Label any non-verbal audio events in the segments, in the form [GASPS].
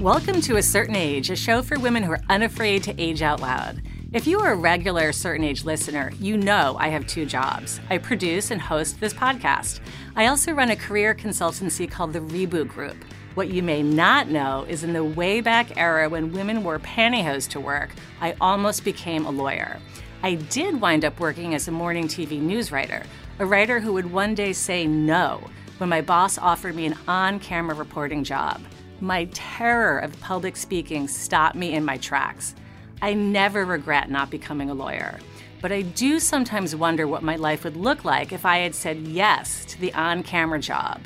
Welcome to A Certain Age, a show for women who are unafraid to age out loud. If you are a regular Certain Age listener, you know I have two jobs. I produce and host this podcast. I also run a career consultancy called the Reboot Group. What you may not know is in the way back era when women wore pantyhose to work, I almost became a lawyer. I did wind up working as a morning TV news writer, a writer who would one day say no when my boss offered me an on camera reporting job. My terror of public speaking stopped me in my tracks. I never regret not becoming a lawyer, but I do sometimes wonder what my life would look like if I had said yes to the on camera job.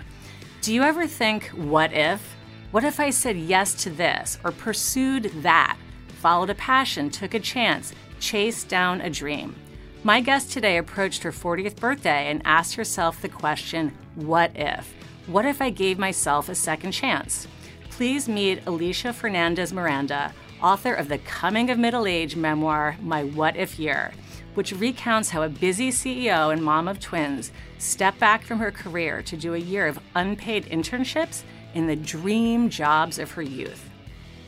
Do you ever think, what if? What if I said yes to this or pursued that, followed a passion, took a chance, chased down a dream? My guest today approached her 40th birthday and asked herself the question, what if? What if I gave myself a second chance? Please meet Alisha Fernandez Miranda, author of the coming of middle age memoir, My What If Year, which recounts how a busy CEO and mom of twins stepped back from her career to do a year of unpaid internships in the dream jobs of her youth.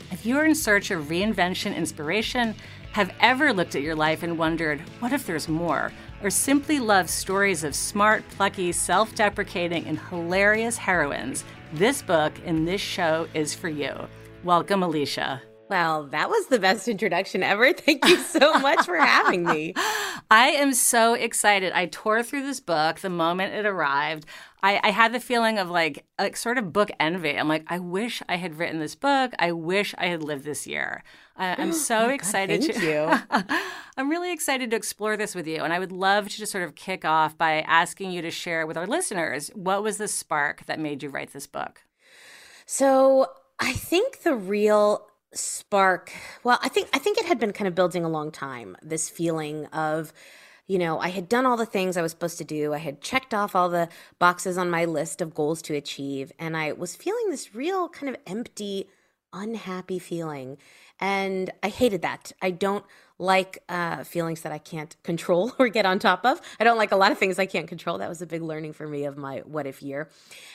If you're in search of reinvention inspiration, have ever looked at your life and wondered, what if there's more? Or simply love stories of smart, plucky, self deprecating, and hilarious heroines this book and this show is for you. Welcome, Alisha. Well, that was the best introduction ever. [LAUGHS] Thank you so much for having me. [LAUGHS] I am so excited. I tore through this book the moment it arrived. I, I, had the feeling of like, like sort of book envy. I'm like, I wish I had written this book. I wish I had lived this year. I, am [GASPS] so oh excited God, to. you. [LAUGHS] I'm really excited to explore this with you, and I would love to just sort of kick off by asking you to share with our listeners what was the spark that made you write this book. So I think the real spark. Well, I think I think it had been kind of building a long time. This feeling of you know, I had done all the things I was supposed to do. I had checked off all the boxes on my list of goals to achieve. And I was feeling this real kind of empty, unhappy feeling. And I hated that. I don't like uh, feelings that I can't control [LAUGHS] or get on top of. I don't like a lot of things I can't control. That was a big learning for me of my what if year.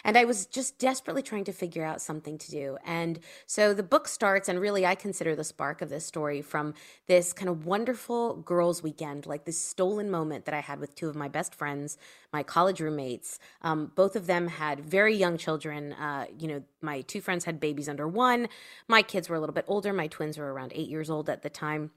And I was just desperately trying to figure out something to do. And so the book starts, and really, I consider the spark of this story from this kind of wonderful girls' weekend, like this stolen moment that I had with two of my best friends, my college roommates. Um, both of them had very young children. Uh, you know, my two friends had babies under one. My kids were a little bit older. My twins were around eight years old at the time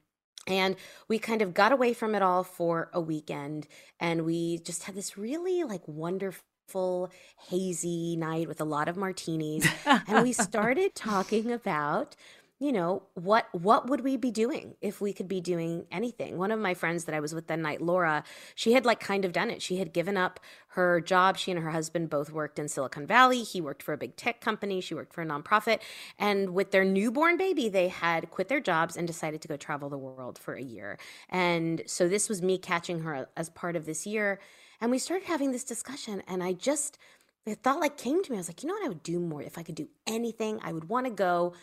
and we kind of got away from it all for a weekend and we just had this really like wonderful hazy night with a lot of martinis and we [LAUGHS] started talking about you know what what would we be doing if we could be doing anything? One of my friends that i was with that night laura she had like kind of done it. She had given up her job. She and her husband both worked in silicon valley. He worked for a big tech company. She worked for a nonprofit. And with their newborn baby they had quit their jobs and decided to go travel the world for a year. And so this was me catching her as part of this year. And we started having this discussion. And i just the thought like came to me. I was like you know what i would do more? If i could do anything i would want to go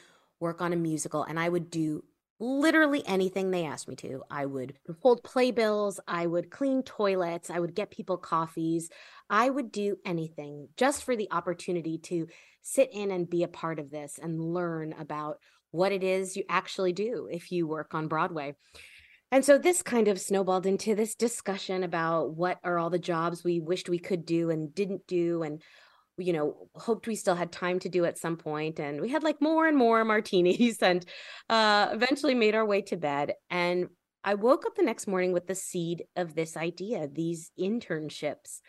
work on a musical and I would do literally anything they asked me to. I would hold playbills, I would clean toilets, I would get people coffees. I would do anything just for the opportunity to sit in and be a part of this and learn about what it is you actually do if you work on Broadway. And so this kind of snowballed into this discussion about what are all the jobs we wished we could do and didn't do and you know hoped we still had time to do at some point and we had like more and more martinis [LAUGHS] and uh eventually made our way to bed and i woke up the next morning with the seed of this idea these internships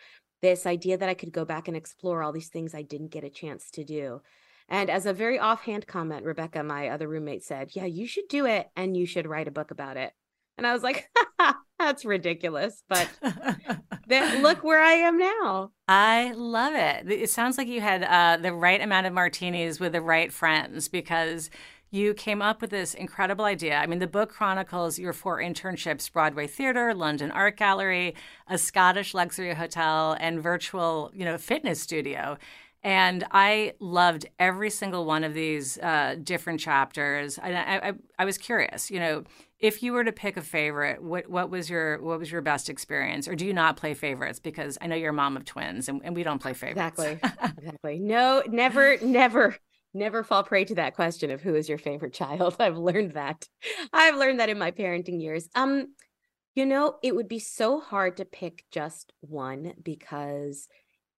this idea that i could go back and explore all these things i didn't get a chance to do and as a very offhand comment rebecca my other roommate said yeah you should do it and you should write a book about it and i was like [LAUGHS] that's ridiculous but [LAUGHS] then look where I am now. I love it. It sounds like you had uh, the right amount of martinis with the right friends because you came up with this incredible idea. I mean, the book chronicles your four internships Broadway Theater, London Art Gallery, a Scottish luxury hotel, and virtual, you know, fitness studio. And I loved every single one of these uh, different chapters. I, I, I was curious, you know, if you were to pick a favorite, what what was your what was your best experience, or do you not play favorites? Because I know you're a mom of twins, and, and we don't play favorites. Exactly, [LAUGHS] exactly. No, never, never never fall prey to that question of who is your favorite child. [LAUGHS] I've learned that. I've learned that in my parenting years. Um, you know, it would be so hard to pick just one because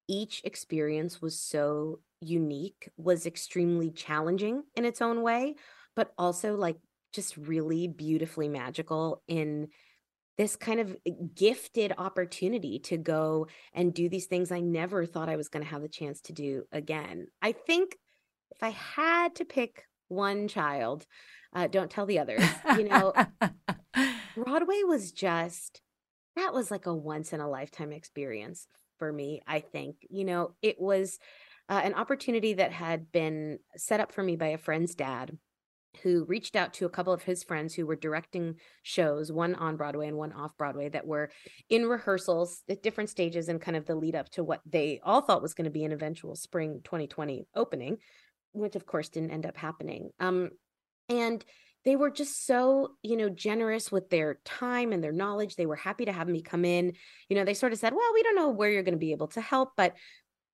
each experience was so unique, was extremely challenging in its own way, but also like just really beautifully magical in this kind of eh, gifted opportunity to go and do these things I never thought I was going to have the chance to do again. I think if I had to pick one child, uh, don't tell the others, you know, [LAUGHS] Broadway was just, that was like a once in a lifetime experience for me, I think. You know, it was uh, an opportunity that had been set up for me by a friend's dad who reached out to a couple of his friends who were directing shows, one on Broadway and one off Broadway, that were in rehearsals at different stages and kind of the lead up to what they all thought was going to be an eventual spring 2020 opening, which of course didn't end up happening. Um, and they were just so, you know, generous with their time and their knowledge. They were happy to have me come in. You know, they sort of said, well, we don't know where you're going to be able to help, but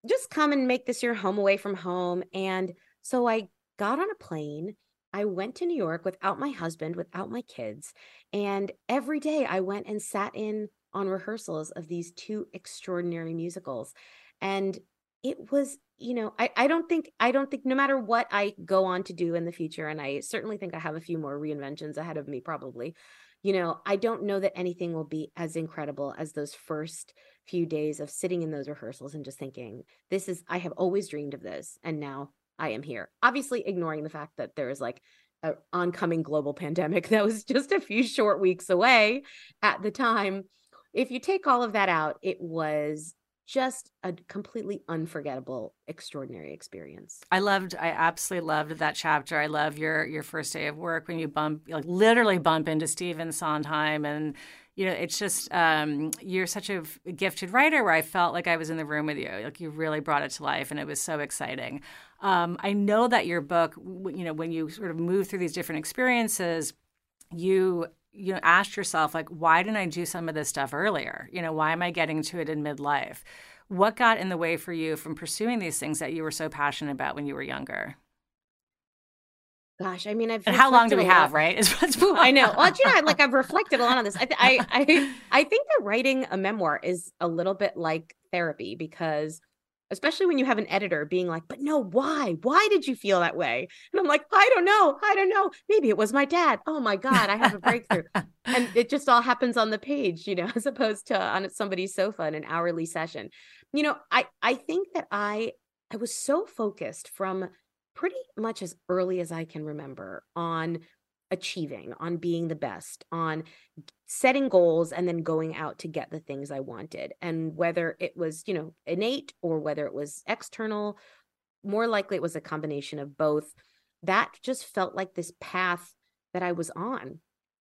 just come and make this your home away from home. And so I got on a plane I went to New York without my husband, without my kids. And every day I went and sat in on rehearsals of these two extraordinary musicals. And it was, you know, I, I don't think, I don't think no matter what I go on to do in the future, and I certainly think I have a few more reinventions ahead of me, probably, you know, I don't know that anything will be as incredible as those first few days of sitting in those rehearsals and just thinking, this is, I have always dreamed of this. And now I am here. Obviously, ignoring the fact that there is like an oncoming global [LAUGHS] pandemic that was just a few short weeks away at the time. If you take all of that out, it was just a completely unforgettable extraordinary experience i loved i absolutely loved that chapter i love your your first day of work when you bump like literally bump into stephen sondheim and you know, it's just um, you're such a gifted writer where I felt like I was in the room with you. Like you really brought it to life, and it was so exciting. Um, I know that your book, you know, when you sort of move through these different experiences, you you know asked yourself like, why didn't I do some of this stuff earlier? You know, why am I getting to it in midlife? What got in the way for you from pursuing these things that you were so passionate about when you were younger? Gosh, I mean, I've and how long do we have, right? [LAUGHS] I know. Well, you know, like I've reflected a lot on this. I, I, I, I think that writing a memoir is a little bit like therapy because, especially when you have an editor being like, "But no, why? Why did you feel that way?" And I'm like, "I don't know. I don't know. Maybe it was my dad. Oh my god, I have a breakthrough." and it just all happens on the page, you know, [LAUGHS] as opposed to on somebody's sofa in an hourly session. You know, I, I think that I, I was so focused from pretty much as early as I can remember on achieving, on being the best, on setting goals and then going out to get the things I wanted. And whether it was, you know, innate or whether it was external, more likely it was a combination of both. That just felt like this path that I was on.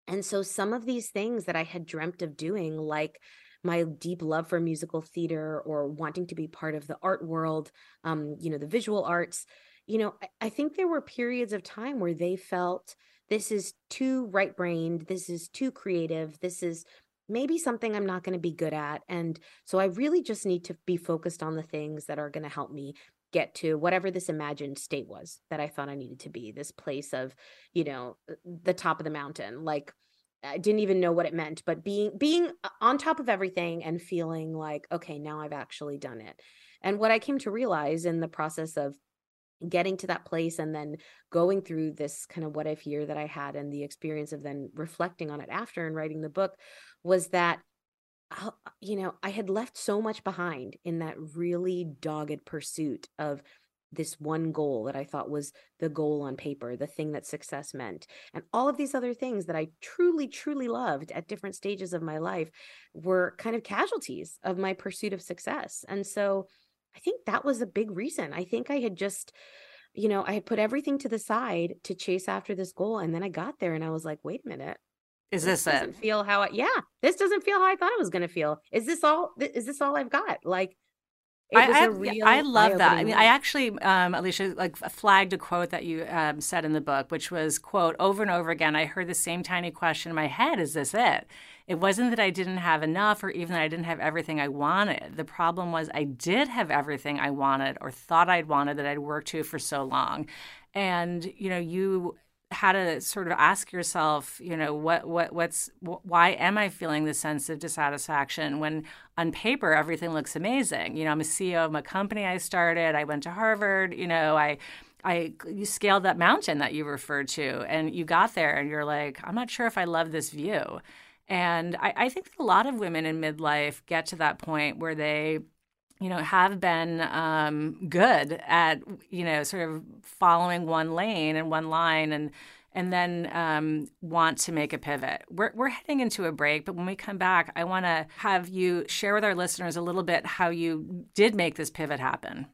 And so some of these things that I had dreamt of doing, like my deep love for musical theater or wanting to be part of the art world, um, you know, the visual arts, you know, I, I think there were periods of time where they felt this is too right brained, this is too creative, this is maybe something I'm not going to be good at. And so I really just need to be focused on the things that are going to help me get to whatever this imagined state was that I thought I needed to be this place of, you know, uh, the top of the mountain. Like, I didn't even know what it meant, but being being uh, on top of everything and feeling like, okay, now I've actually done it. And what I came to realize in the process of getting to that place and then going through this kind of what if year that I had and the experience of then reflecting on it after and writing the book was that uh, you know I had left so much behind in that really dogged pursuit of this one goal that I thought was the goal on paper, the thing that success meant. And all of these other things that I truly, truly loved at different stages of my life were kind of casualties of my pursuit of success. And so I think that was a big reason. I think I had just, you know, I had put everything to the side to chase after this goal. And then I got there and I was like, wait a minute. Is this, this doesn't feel how I, yeah, this doesn't feel how I thought it was going to feel. Is this all, is this all I've got? Like, It I, I, I love that. I mean, I actually, um, Alisha, like flagged a quote that you um, said in the book, which was, "quote over and over again. I heard the same tiny question in my head: Is this it?" It wasn't that I didn't have enough, or even that I didn't have everything I wanted. The problem was I did have everything I wanted, or thought I'd wanted that I'd worked to for so long, and you know, you how to sort of ask yourself, you know, what what what's why am I feeling this sense of dissatisfaction when on paper everything looks amazing? You know, I'm a CEO of a company I started. I went to Harvard. You know, I I you scaled that mountain that you referred to, and you got there, and you're like, I'm not sure if I love this view. And I, I think that a lot of women in midlife get to that point where they you know, have been um, good at you know sort of following one lane and one line and and then um, want to make a pivot. We're, we're heading into a break, but when we come back, I want to have you share with our listeners a little bit how you did make this pivot happen.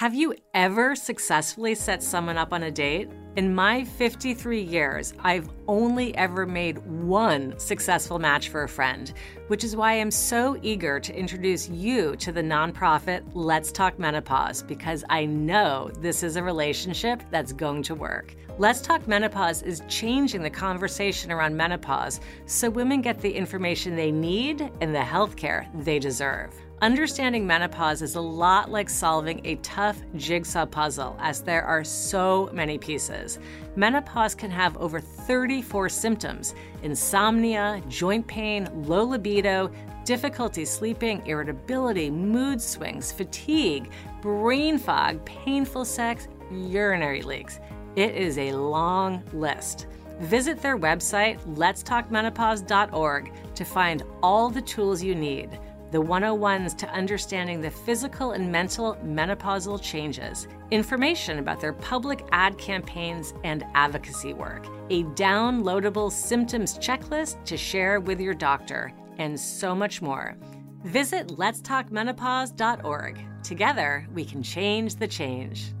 Have you ever successfully set someone up on a date? In my 53 years, I've only ever made one successful match for a friend, which is why I'm so eager to introduce you to the nonprofit Let's Talk Menopause because I know this is a relationship that's going to work. Let's Talk Menopause is changing the conversation around menopause so women get the information they need and the health care they deserve. Understanding menopause is a lot like solving a tough jigsaw puzzle, as there are so many pieces. Menopause can have over 34 symptoms insomnia, joint pain, low libido, difficulty sleeping, irritability, mood swings, fatigue, brain fog, painful sex, urinary leaks. It is a long list. Visit their website, letstalkmenopause.org, to find all the tools you need the 101s to understanding the physical and mental menopausal changes, information about their public ad campaigns and advocacy work, a downloadable symptoms checklist to share with your doctor, and so much more. Visit letstalkmenopause.org. Together, we can change the change.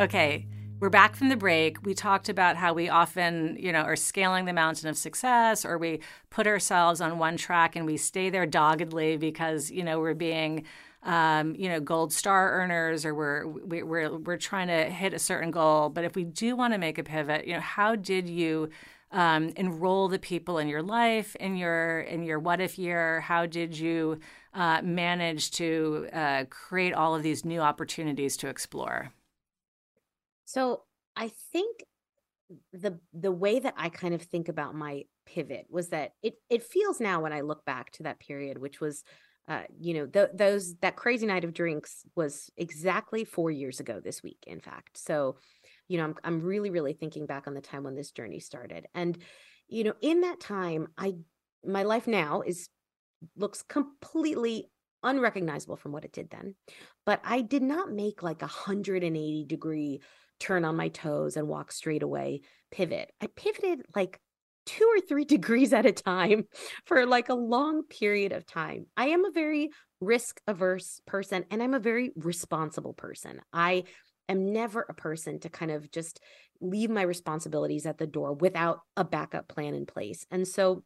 Okay, we're back from the break. We talked about how we often, you know, are scaling the mountain of success or we put ourselves on one track and we stay there doggedly because, you know, we're being um, you know, gold star earners or we're we, we're we're trying to hit a certain goal. But if we do want to make a pivot, you know, how did you um, enroll the people in your life in your in your what if year? How did you uh, manage to uh, create all of these new opportunities to explore? So I think the the way that I kind of think about my pivot was that it it feels now when I look back to that period, which was uh, you know, th- those that crazy night of drinks was exactly four years ago this week, in fact. So, you know, I'm I'm really, really thinking back on the time when this journey started. And, you know, in that time, I my life now is looks completely unrecognizable from what it did then. But I did not make like a 180 degree turn on my toes and walk straight away, pivot. I pivoted like two or three [LAUGHS] degrees at a time for like a long period of time. I am a very risk averse person and I'm a very responsible person. I am never a person to kind of just leave my responsibilities at the door without a backup plan in place. And so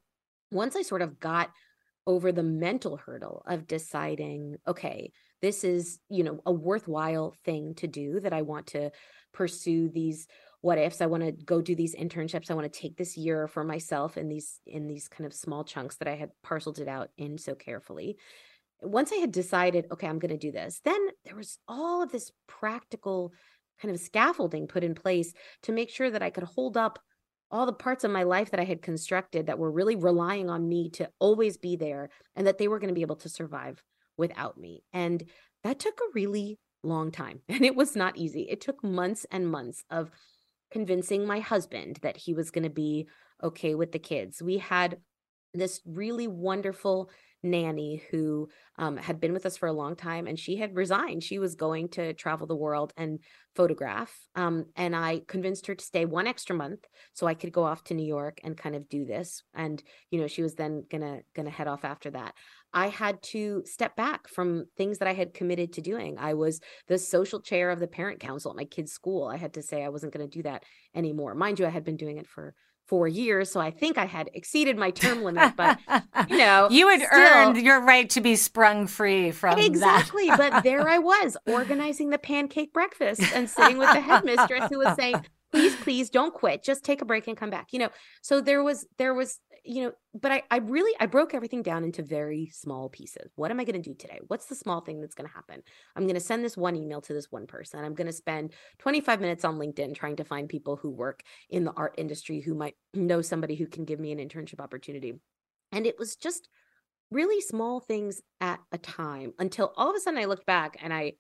once I sort of got over the mental hurdle of deciding, okay, this is, you know, a worthwhile thing to do that I want to pursue these what ifs. I want to go do these internships. I want to take this year for myself in these in these kind of small chunks that i had parceled it out in so carefully. Once i had decided okay i'm going to do this then there was all of this practical kind of scaffolding put in place to make sure that i could hold up all the parts of my life that i had constructed that were really relying on me to always be there and that they were going to be able to survive without me and that took a really long time [LAUGHS] and it was not easy. It took months and months of convincing my husband that he was going to be okay with the kids. We had this really wonderful nanny who um, had been with us for a long time and she had resigned. She was going to travel the world and photograph. Um, and I convinced her to stay one extra month so I could go off to New York and kind of do this. And, you know, she was then gonna gonna head off after that. I had to step back from things that I had committed to doing. I was the social chair of the parent council at my kids' school. I had to say I wasn't going to do that anymore. Mind you, I had been doing it for four years. So I think I had exceeded my term limit, but [LAUGHS] you know, you had still, earned your right to be sprung free from exactly. but there I was organizing the pancake breakfast and sitting with the headmistress who was saying, please, please don't quit. Just take a break and come back. You know, so there was, there was, you know, but I, I really, I broke everything down into very small pieces. What am I going to do today? What's the small thing that's going to happen? I'm going to send this one email to this one person. I'm going to spend 25 minutes on LinkedIn trying to find people who work in the art industry who might [CLEARS THROAT] know somebody who can give me an internship opportunity. And it was just really small things at a time until all of a sudden I looked back and I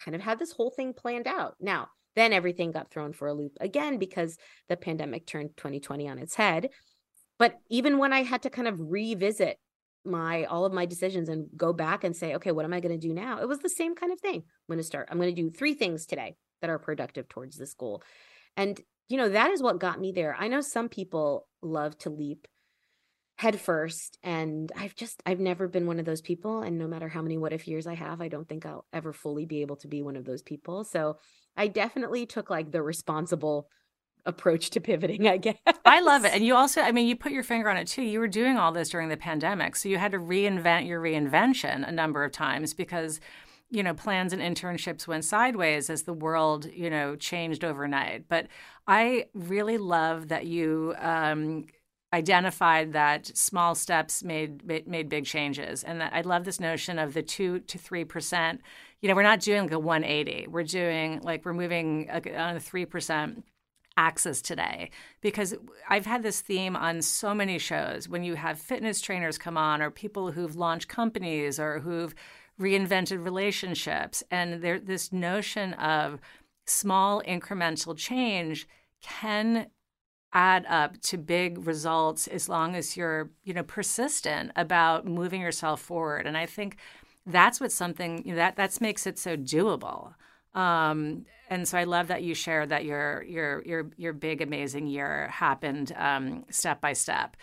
kind of had this whole thing planned out. Now, then everything got thrown for a loop again because the pandemic turned 2020 on its head. But even when I had to kind of revisit my all of my decisions and go back and say, okay, what am I going to do now? It was the same kind of thing. I'm going to start. I'm going to do three things today that are productive towards this goal. And you know, that is what got me there. I know some people love to leap head first and I've just I've never been one of those people and no matter how many what if years I have, I don't think I'll ever fully be able to be one of those people. So I definitely took like the responsible approach to pivoting, I guess. I love it. And you also, I mean, you put your finger on it too. You were doing all this during the pandemic. So you had to reinvent your reinvention a number of times because, you know, plans and internships went sideways as the world, you know, changed overnight. But I really love that you, um, identified that small steps made made big changes and I love this notion of the 2 to 3% you know, we're not doing like a 180. We're doing like we're moving on a 3% axis today. Because I've had this theme on so many shows. When you have fitness trainers come on or people who've launched companies or who've reinvented relationships and there this notion of small incremental change can add up to big results as long as you're you know persistent about moving yourself forward. And i think that's what something you know, that that makes it so doable. Um, and so I love that you shared that your your your your big amazing year happened um, step by step.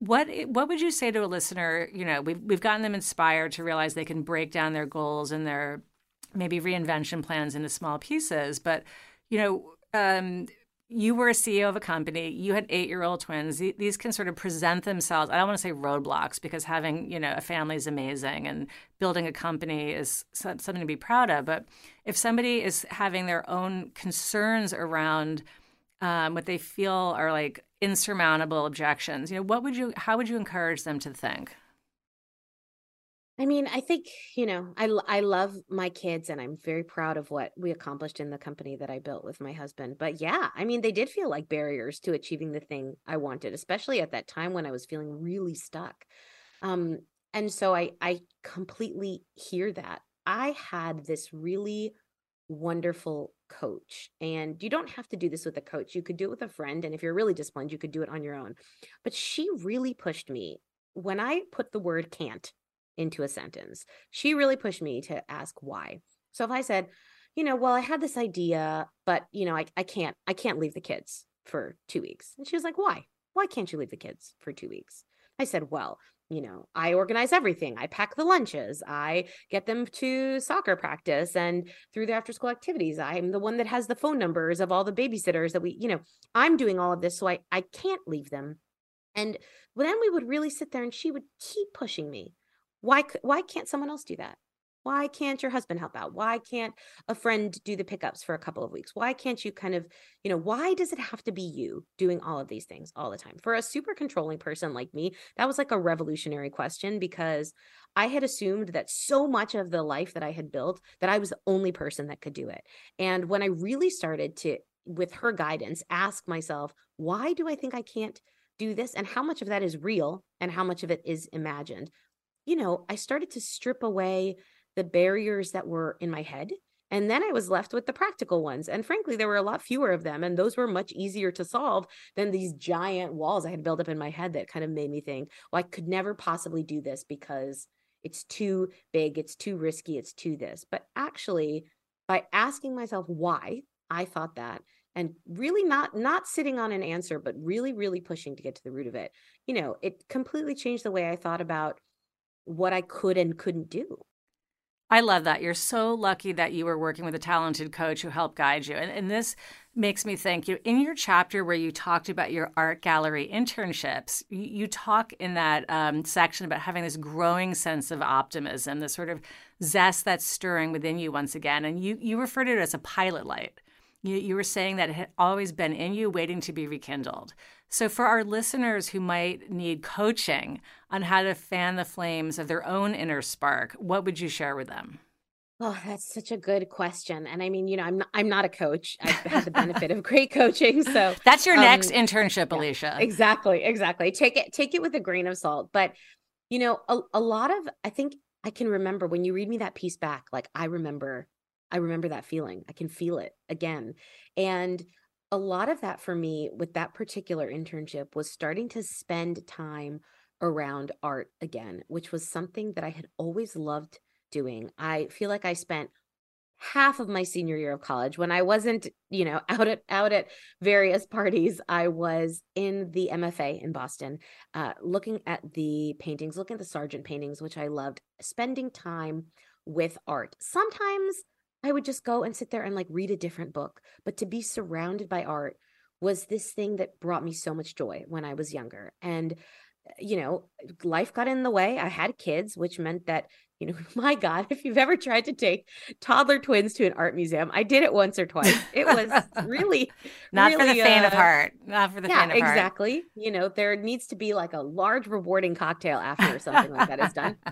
What what would you say to a listener? You know, we've we've gotten them inspired to realize they can break down their goals and their maybe reinvention plans into small pieces. But you know, um, you were a CEO of a company, you had eight year old twins. These can sort of present themselves. I don't want to say roadblocks because having, you know, a family is amazing and building a company is something to be proud of. But if somebody is having their own concerns around um, what they feel are like insurmountable objections, you know, what would you, how would you encourage them to think? I mean, I think, you know, I, I love my kids and I'm very proud of what we accomplished in the company that I built with my husband. But yeah, I mean, they did feel like barriers to achieving the thing I wanted, especially at that time when I was feeling really stuck. Um, and so I, I completely hear that. I had this really wonderful coach and you don't have to do this with a coach you could do it with a friend and if you're really disciplined you could do it on your own but she really pushed me when i put the word can't into a sentence. She really pushed me to ask why. So if I said, you know, well, I had this idea, but you know, I, I can't, I can't leave the kids for two weeks. And she was like, why? Why can't you leave the kids for two weeks? I said, well, you know, I organize everything. I pack the lunches. I get them to soccer practice and through the after school activities. I'm the one that has the phone numbers of all the babysitters that we, you know, I'm doing all of this. So I, I can't leave them. And then we would really sit there and she would keep pushing me why why can't someone else do that? Why can't your husband help out? Why can't a friend do the pickups for a couple of weeks? Why can't you kind of, you know, why does it have to be you doing all of these things all the time? For a super controlling person like me, that was like a revolutionary question because I had assumed that so much of the life that I had built that I was the only person that could do it. And when I really started to with her guidance ask myself, why do I think I can't do this and how much of that is real and how much of it is imagined you know, I started to strip away the barriers that were in my head. And then I was left with the practical ones. And frankly, there were a lot fewer of them. And those were much easier to solve than these giant walls I had built up in my head that kind of made me think, well, I could never possibly do this because it's too big, it's too risky, it's too this. But actually, by asking myself why I thought that and really not not sitting on an answer but really really pushing to get to the root of it you know it completely changed the way i thought about what I could and couldn't do. I love that. You're so lucky that you were working with a talented coach who helped guide you. And, and this makes me think you in your chapter where you talked about your art gallery internships you, you talk in that um, section about having this growing sense of optimism this sort of zest that's stirring within you once again and you you referred to it as a pilot light you, you were saying that it had always been in you waiting to be rekindled so for our listeners who might need coaching on how to fan the flames of their own inner spark what would you share with them Oh, that's such a good question. And I mean, you know, I'm not, I'm not a coach. I've had the benefit of great coaching. So [LAUGHS] that's your um, next internship, yeah, Alisha. Exactly. Exactly. Take it, take it with a grain of salt. But, you know, a, a lot of, I think I can remember when you read me that piece back, like I remember, I remember that feeling. I can feel it again. And a lot of that for me with that particular internship was starting to spend time around art again, which was something that I had always loved doing. I feel like I spent half of my senior year of college when I wasn't, you know, [LAUGHS] out at out at various parties. I was in the MFA in Boston, uh, looking at the paintings, looking at the Sargent paintings, which I loved, spending time with art. Sometimes I would just go and sit there and like read a different book, but to be surrounded by art was this thing that brought me so much joy when I was younger. And you know, life got in the way. I had kids, which meant that, you know, [LAUGHS] my God, if you've ever tried to take toddler twins to an art museum, I did it once or twice. It was [LAUGHS] really not really, for the uh, of heart. Not for the yeah, of heart. Exactly. You know, there needs to be like a large rewarding cocktail after something like that is done. [LAUGHS]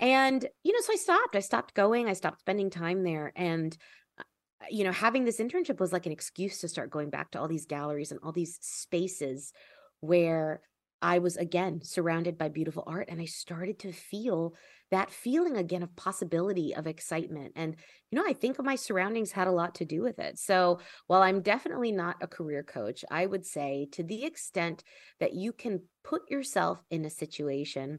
And, you know, so I stopped. I stopped going. I stopped spending time there. And uh, you know, having this internship was like an excuse to start going back to all these galleries and all these spaces where I was again surrounded by beautiful art and I started to feel that feeling again of possibility, of excitement. And, you know, I think my surroundings had a lot to do with it. So while I'm definitely not a career coach, I would say to the extent that you can put yourself in a situation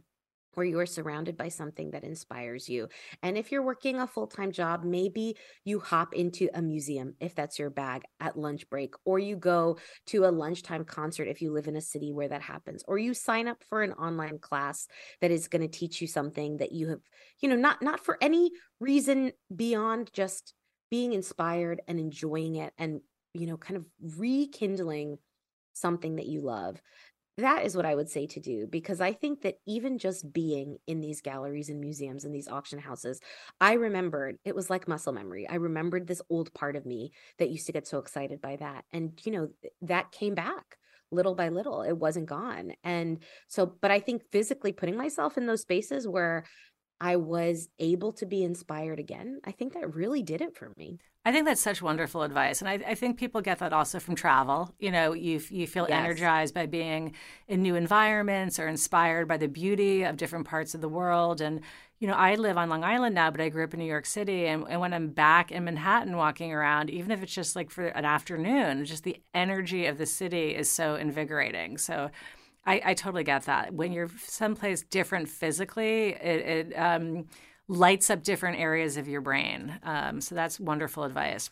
where you are surrounded by something that inspires you. And if you're working a full time job, maybe you hop into a museum if that's your bag at lunch break, or you go to a lunchtime concert if you live in a city where that happens, or you sign up for an online class that is going to teach you something that you have, you know, not not for any reason beyond just being inspired and enjoying it and you know kind of rekindling something that you love that is what I would say to do because I think that even just being in these galleries and museums and these auction houses, I remembered it was like muscle memory. I remembered this old part of me that used to get so excited by that. And, you know, that came back little by little. It wasn't gone. And so, but I think physically putting myself in those spaces where I was able to be inspired again, I think that really did it for me. I think that's such wonderful advice, and I, I, think people get that also from travel. You know, you you feel yes. energized by being in new environments or inspired by the beauty of different parts of the world. And you know, I live on Long Island now, but I grew up in New York City, and, and when I'm back in Manhattan, walking around, even if it's just like for an afternoon, just the energy of the city is so invigorating. So. I, I totally get that. When you're someplace different physically, it, it um, lights up different areas of your brain. Um, so that's wonderful advice.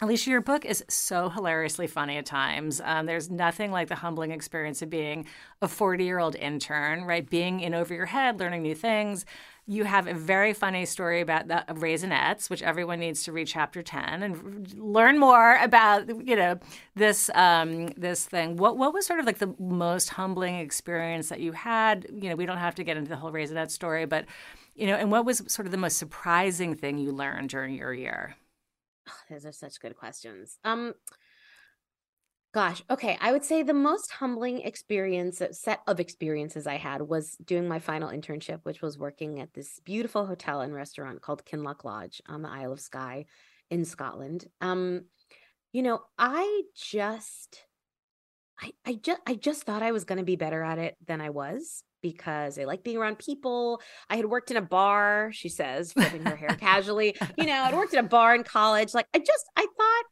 Alisha, your book is so hilariously funny at times. Um, there's nothing like the humbling experience of being a 40 year old intern, right? Being in over your head, learning new things. You have a very funny story about the Raisinets, which everyone needs to read chapter 10 and learn more about, you know, this um, this thing. What what was sort of like the most humbling experience that you had? You know, we don't have to get into the whole Raisinets story, but you know, and what was sort of the most surprising thing you learned during your year? Oh, those are such good questions. Um, gosh, okay, I would say the most humbling experience, uh, set of experiences I had was doing my final internship, which was working at this beautiful hotel and restaurant called Kinloch Lodge on the Isle of Skye in Scotland. Um, you know, I just I, I just I just thought I was going to be better at it than I was because I like being around people. I had worked in a bar, she says, [LAUGHS] flipping her hair casually. You know, I'd worked in a bar in college. Like I just I thought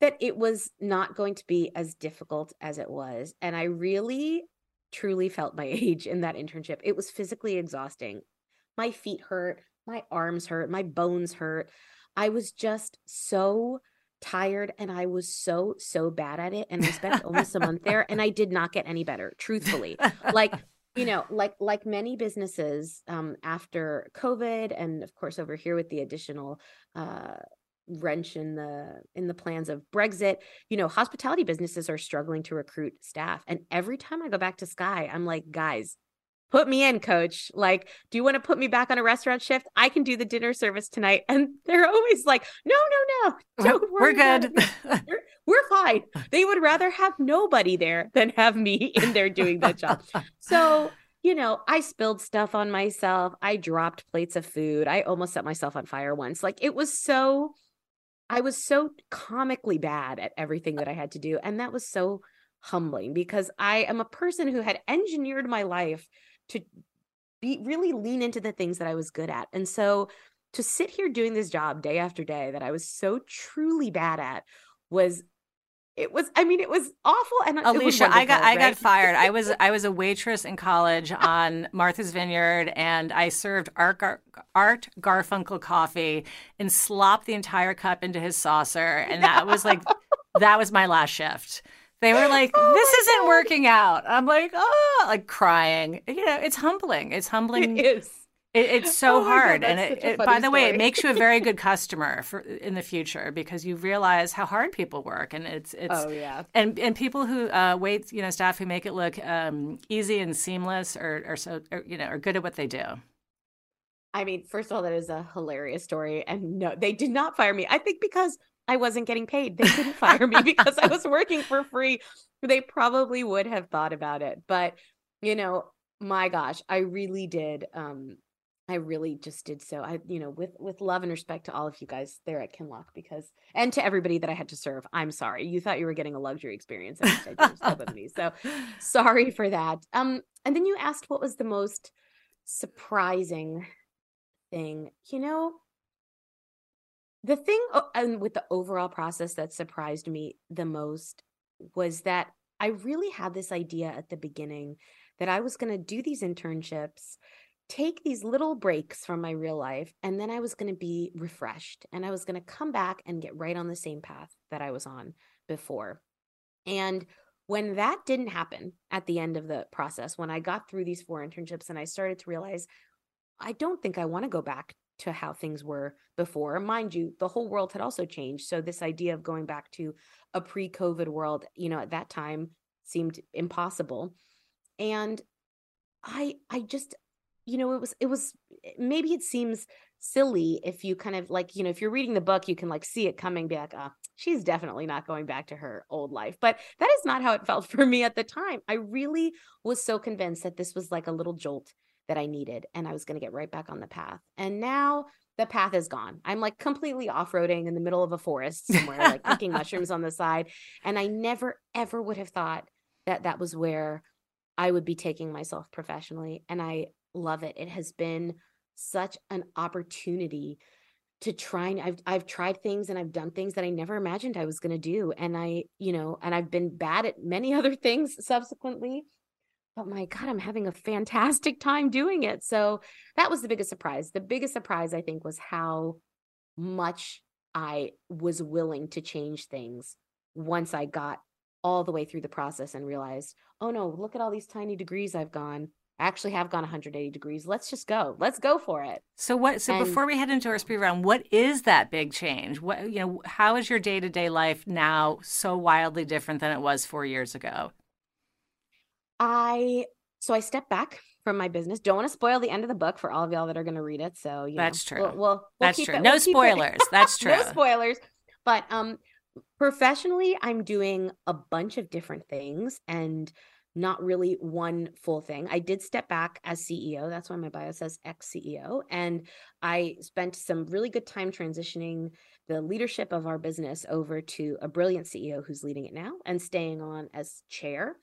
that it was not going to be as difficult as it was. And I really truly felt my [LAUGHS] age in that internship. It was physically exhausting. My feet hurt, my arms hurt, my bones hurt. I was just so tired and I was so, so bad at it. And I spent almost a month there and I did not get any better, truthfully. Like you know, like like many businesses, um, after COVID, and of course over here with the additional uh, wrench in the in the plans of Brexit, you know, hospitality businesses are struggling to recruit staff. And every time I go back to Skye, I'm like, guys, put me in, coach. Like, do you want to put me back on a restaurant shift? I can do the dinner service tonight. And [LAUGHS] they're always like, no, no, no, don't worry. We're good. [LAUGHS] we're, we're fine. They would rather have nobody there than have me [LAUGHS] in there doing that job. So, you know, I spilled stuff on myself. I dropped plates of food. I almost set myself on fire once. Like, it was so, I was so comically bad at everything that I had to do. And that was so humbling because I am a person who had engineered my life to be really lean into the things that I was good at. And so to sit here doing this job day after day that I was so truly bad at was it was i mean it was awful and alisha i got right? i got [LAUGHS] fired i was i was a waitress in college on martha's vineyard and i served art, Gar- art garfunkel coffee and slopped the entire cup into his saucer and that [LAUGHS] was like that was my last shift they were like, oh "This isn't God. working out." I'm like, "Oh," like crying. You know, it's humbling. It's humbling. It is. It, it's so oh hard, God, and it, it by the story. way, it makes you a very [LAUGHS] good customer for in the future because you realize how hard people work, and it's it's oh yeah, and and people who uh, wait, you know, staff who make it look um, easy and seamless, or or so you know, are good at what they do. I mean, first of all, that is a hilarious story, and no, they did not fire me. I think because I wasn't getting paid. They couldn't [LAUGHS] fire me because I was working for free. They probably would have thought about it. But, you know, my gosh, I really did um I really just did so. I, you know, with with love and respect to all of you guys there at Kinloch, because and to everybody that I had to serve. I'm sorry. You thought you were getting a luxury experience. [LAUGHS] So sorry for that. Um, and then you asked what was the most surprising thing. You know, the thing and with the overall process that surprised me the most was that I really had this idea at the beginning that I was going to do these internships, take these little breaks from my real life, and then I was going to be refreshed and I was going to come back and get right on the same path that I was on before. And when that didn't happen at the end of the process, when I got through these four internships and I started to realize I don't think I want to go back to how things were before. Mind you, the whole world had also changed. So this idea of going back to a pre-COVID world, you know, at that time seemed impossible. And I I just you know, it was it was eh, maybe it seems silly if you kind of like, you know, if you're reading the book, you can like see it coming, be like, oh, she's definitely not going back to her old life. But that is not how it felt [LAUGHS] for me at the time. I really was so convinced that this was like a little jolt that I needed and I was going to get right back on the path. And now the path is gone. I'm like completely off-roading in the middle of a forest somewhere, like [LAUGHS] picking mushrooms on the side. And I never ever would have thought that that was where I would be taking myself professionally. And I love it. It has been such an opportunity to try and I've I've tried things and I've done things that I never imagined I was going to do and I you know and I've been bad at many [LAUGHS] other things subsequently but my God, I'm having a fantastic time doing it. So that was the biggest surprise. The biggest surprise, I think, was how much I was willing to change things once I got all the way through the process and realized, oh no, look at all these tiny degrees I've gone. I actually have gone 180 degrees. Let's just go. Let's go for it. So what so and, before we head into our speed round, what is that big change? What you know, how is your day-to-day life now so wildly different than it was 4 years ago? I so I stepped back from my business. Don't want to spoil the end of the book for all of y'all that are going to read it. So you that's know, true. We'll, we'll, we'll that's true. It, no we'll spoilers. that's [LAUGHS] true. no spoilers. But um, professionally, I'm doing a bunch of different things and not really one full thing. I did step back as CEO. That's why my bio says ex CEO. And I spent some really good time transitioning the leadership of our business over to a brilliant CEO who's leading it now and staying on as chair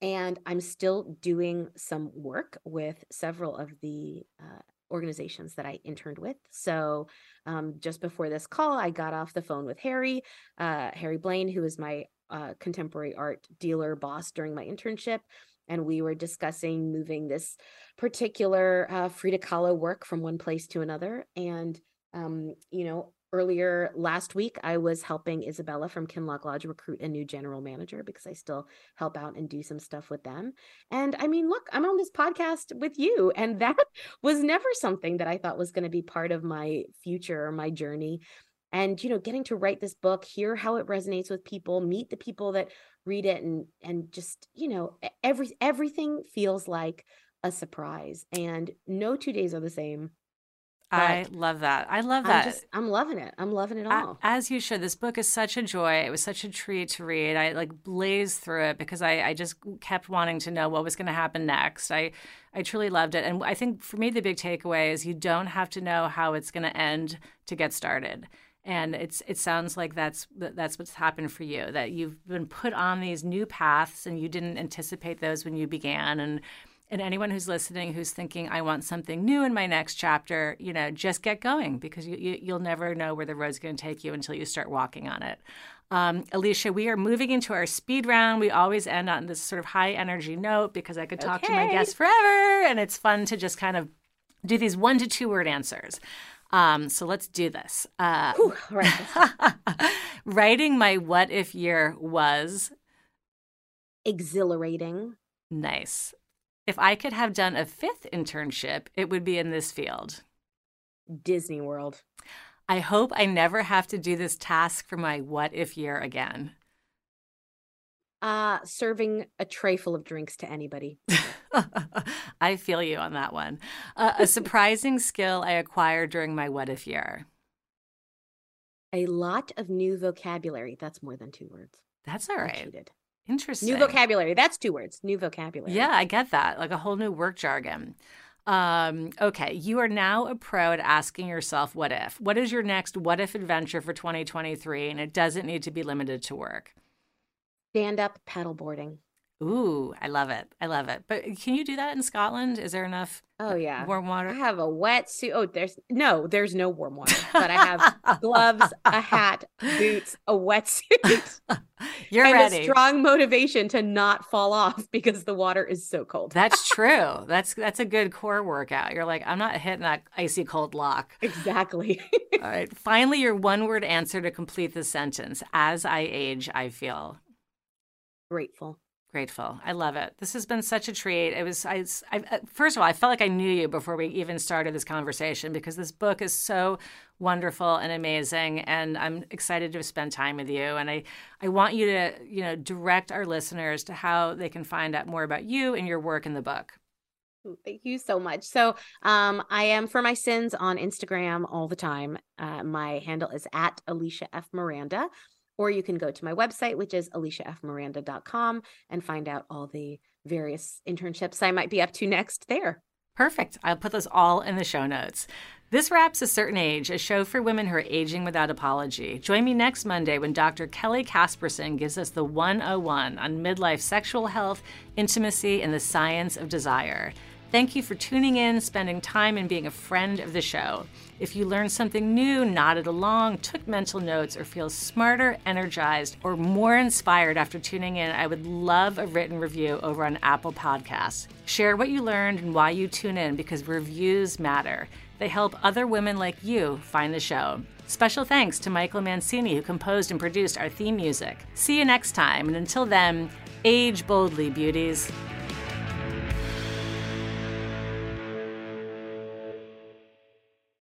and I'm still doing some work with several of the uh, organizations that I interned with. So um, just before this call, I got off the phone with Harry, uh, Harry Blain, who is my uh, contemporary art dealer boss during my internship. And we were discussing moving this particular uh, Frida Kahlo work from one place to another. And, um, you know, earlier last week, I was helping Isabella from Kinloch Lodge recruit a new general manager because I still help out and do some stuff with them. And I mean, look, I'm on this podcast with you, and that [LAUGHS] was never something that I thought was going to be part of my future or my journey. And you know, getting to write this book, hear how it resonates with people, meet the people that read it, and and just you know, every everything feels like a surprise. And no two days are the same I love that. I love that. I'm just I'm loving it. I'm loving it all. As you should. This book is such a joy. It was such a treat to read. I like blazed through it because I, I just kept wanting to know what was going to happen next. I I truly loved it. And I think for me the big takeaway is you don't have to know how it's going to end to get started. And it's it sounds like that's that's what's happened for you that you've been put on these new paths and you didn't anticipate those when you began. And and anyone who's listening who's thinking i want something new in my next chapter you know just get going because you, you, will never know where the road's going to take you until you start walking on it. Um, alisha we are moving into our speed round. We always end on this sort of high energy note because i could talk okay. to my guests forever and it's fun to just kind of do these one to two word answers um, so let's do this uh, Whew, right. [LAUGHS] writing my what if year was exhilarating Nice. If I could have done a fifth internship, it would be in this field Disney World. I hope I never have to do this task for my what if year again. Uh, serving a tray full of drinks to anybody. [LAUGHS] I feel you on that one. Uh, a [LAUGHS] surprising skill I acquired during my what if year. A lot of new vocabulary. That's more than two words. That's all right. Interesting. New vocabulary. That's two words. New vocabulary. Yeah, I get that. Like a whole new work jargon. Um, okay, you are now a pro at asking yourself, what if? What is your next what if adventure for 2023? And it doesn't need to be limited to work. Stand up paddleboarding. Ooh, I love it. I love it. But uh, can you do that in Scotland? Is there enough Oh uh, yeah. Warm water. I have a wetsuit. Oh, there's no, there's no warm water. But I have [LAUGHS] gloves, a hat, boots, a wetsuit. [LAUGHS] You're and ready. a strong motivation to not fall off because the water is so cold. That's [LAUGHS] true. That's that's a good core workout. You're like, I'm not hitting that icy cold loch. Exactly. All right. Finally, your one word answer to complete the sentence. As I age, I feel grateful grateful. I love it. This has been such a treat. It was I, I, uh, first of all, I felt like I knew you before we even started this conversation because this book is so wonderful and amazing and I'm excited to spend time with you and I I want you to, you know, direct our listeners to how they can find out more about you and your work in the book. Thank you so much. So, um, I am for my sins on Instagram all the time. Uh, my handle is at Alisha F. Miranda or you can go to my website, which is alishafmiranda.com, and find out all the various internships I might be up to next there. Perfect. I'll put those all in the show notes. This wraps A Certain Age, a show for women who are aging without apology. Join me next Monday when Dr. Kelly Casperson gives us the 101 on midlife sexual health, intimacy, and the science of desire. Thank you for tuning in, spending time, and being a friend of the show. If you learned something new, nodded along, took mental notes, or feel smarter, energized, or more inspired after tuning in, I would love a written review over on Apple Podcasts. Share what you learned and why you tune in because reviews matter. They help other women like you find the show. Special thanks to Michael Mancini, who composed and produced our theme music. See you next time, and until then, age boldly, beauties.